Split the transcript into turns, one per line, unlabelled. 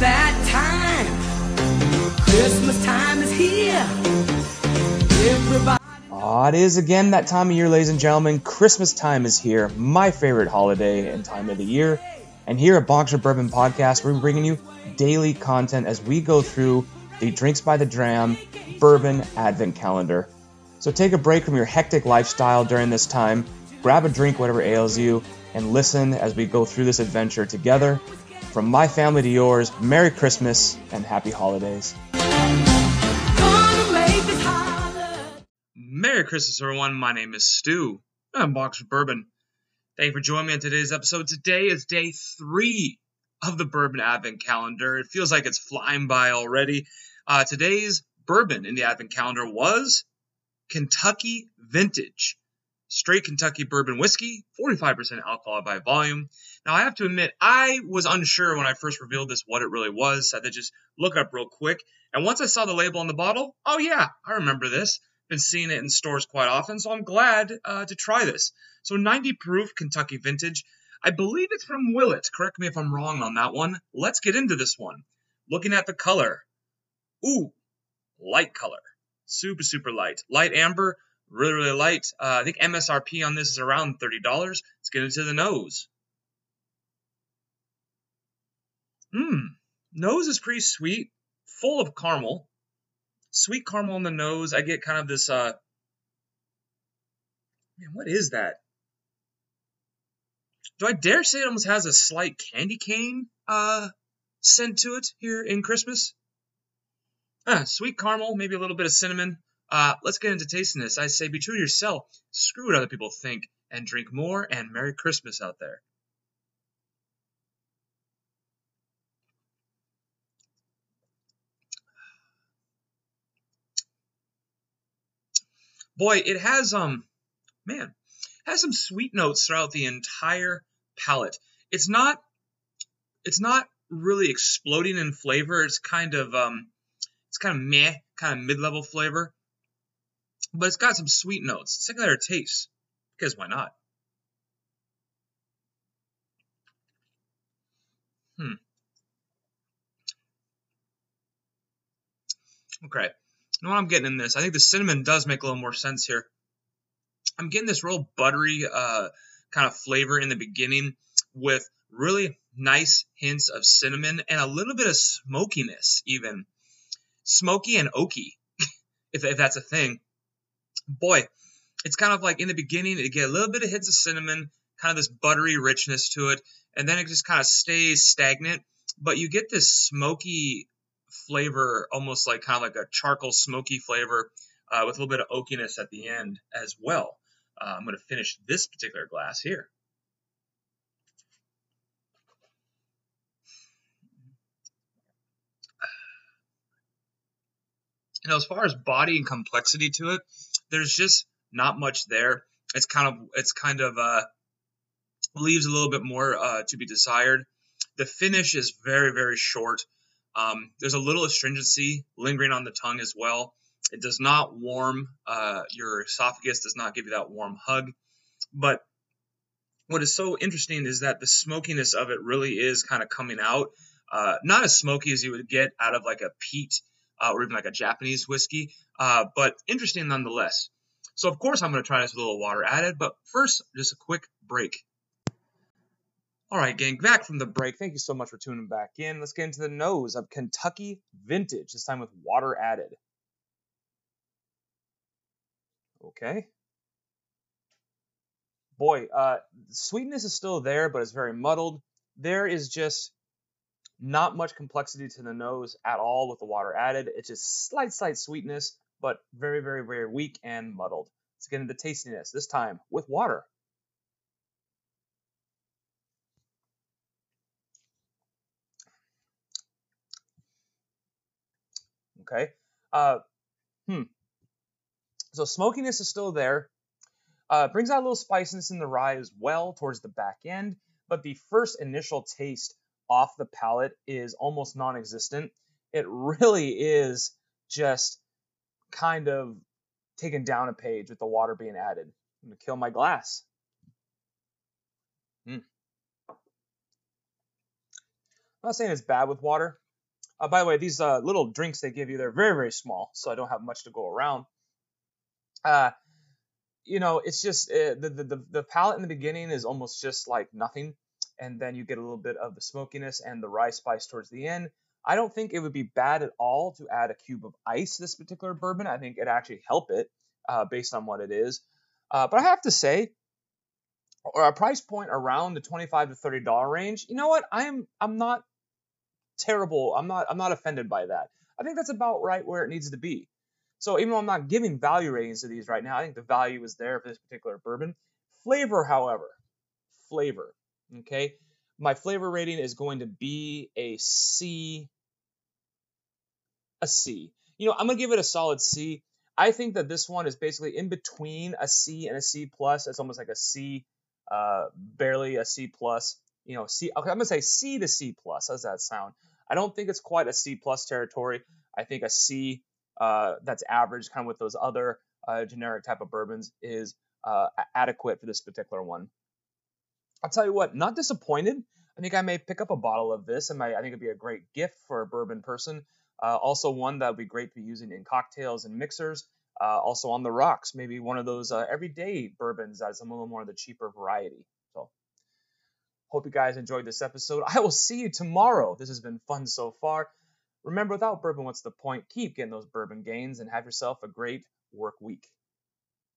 that time. Christmas time is here. Everybody.
Ah, it is again that time of year, ladies and gentlemen. Christmas time is here, my favorite holiday and time of the year. And here at Boxer Bourbon Podcast, we're bringing you daily content as we go through the Drinks by the Dram Bourbon Advent Calendar. So take a break from your hectic lifestyle during this time, grab a drink, whatever ails you, and listen as we go through this adventure together. From my family to yours, Merry Christmas and Happy Holidays. Merry Christmas, everyone. My name is Stu. I'm Boxer Bourbon. Thank you for joining me on today's episode. Today is day three of the Bourbon Advent Calendar. It feels like it's flying by already. Uh, today's bourbon in the Advent Calendar was Kentucky Vintage. Straight Kentucky bourbon whiskey, 45% alcohol by volume. Now, I have to admit, I was unsure when I first revealed this what it really was. I had to just look up real quick. And once I saw the label on the bottle, oh yeah, I remember this. Been seeing it in stores quite often, so I'm glad uh, to try this. So 90 proof Kentucky Vintage. I believe it's from Willett. Correct me if I'm wrong on that one. Let's get into this one. Looking at the color. Ooh, light color. Super, super light. Light amber, really, really light. Uh, I think MSRP on this is around $30. Let's get into the nose. Mmm, nose is pretty sweet, full of caramel. Sweet caramel on the nose. I get kind of this, uh, man, what is that? Do I dare say it almost has a slight candy cane, uh, scent to it here in Christmas? Ah, sweet caramel, maybe a little bit of cinnamon. Uh, let's get into tasting this. I say be true to yourself. Screw what other people think and drink more and Merry Christmas out there. Boy, it has um man, has some sweet notes throughout the entire palate. It's not it's not really exploding in flavor. It's kind of um it's kind of meh, kind of mid-level flavor. But it's got some sweet notes. Secondary taste. Because why not? Hmm. Okay. Know what I'm getting in this? I think the cinnamon does make a little more sense here. I'm getting this real buttery uh, kind of flavor in the beginning with really nice hints of cinnamon and a little bit of smokiness, even smoky and oaky, if, if that's a thing. Boy, it's kind of like in the beginning, you get a little bit of hints of cinnamon, kind of this buttery richness to it, and then it just kind of stays stagnant. But you get this smoky flavor, almost like kind of like a charcoal smoky flavor, uh, with a little bit of oakiness at the end as well. Uh, I'm going to finish this particular glass here. You know, as far as body and complexity to it, there's just not much there. It's kind of it's kind of uh, leaves a little bit more uh, to be desired. The finish is very very short. Um, there's a little astringency lingering on the tongue as well. It does not warm uh, your esophagus, does not give you that warm hug. But what is so interesting is that the smokiness of it really is kind of coming out. Uh, not as smoky as you would get out of like a peat uh, or even like a Japanese whiskey, uh, but interesting nonetheless. So, of course, I'm going to try this with a little water added, but first, just a quick break. All right, gang, back from the break. Thank you so much for tuning back in. Let's get into the nose of Kentucky Vintage, this time with water added. Okay. Boy, uh, sweetness is still there, but it's very muddled. There is just not much complexity to the nose at all with the water added. It's just slight, slight sweetness, but very, very, very weak and muddled. Let's get into the tastiness, this time with water. Okay. Uh, hmm. So smokiness is still there. Uh, brings out a little spiciness in the rye as well towards the back end, but the first initial taste off the palate is almost non-existent. It really is just kind of taken down a page with the water being added. I'm gonna kill my glass. Mm. I'm not saying it's bad with water. Uh, by the way, these uh, little drinks they give you, they're very, very small, so I don't have much to go around. Uh, you know, it's just uh, the, the, the, the palate in the beginning is almost just like nothing. And then you get a little bit of the smokiness and the rye spice towards the end. I don't think it would be bad at all to add a cube of ice this particular bourbon. I think it actually help it uh, based on what it is. Uh, but I have to say, or a price point around the 25 to 30 dollar range, you know what? I'm I'm not terrible. I'm not I'm not offended by that. I think that's about right where it needs to be. So even though I'm not giving value ratings to these right now, I think the value is there for this particular bourbon. Flavor, however, flavor. Okay, my flavor rating is going to be a C. A C. You know, I'm gonna give it a solid C. I think that this one is basically in between a C and a C plus. It's almost like a C, uh, barely a C plus. You know, C. I'm gonna say C to C plus. How does that sound? I don't think it's quite a C plus territory. I think a C uh, that's average, kind of with those other uh, generic type of bourbons, is uh, adequate for this particular one. I'll tell you what, not disappointed. I think I may pick up a bottle of this, and I think it'd be a great gift for a bourbon person. Uh, also, one that would be great to be using in cocktails and mixers. Uh, also on the rocks, maybe one of those uh, everyday bourbons that's a little more of the cheaper variety. So, hope you guys enjoyed this episode. I will see you tomorrow. This has been fun so far. Remember, without bourbon, what's the point? Keep getting those bourbon gains and have yourself a great work week.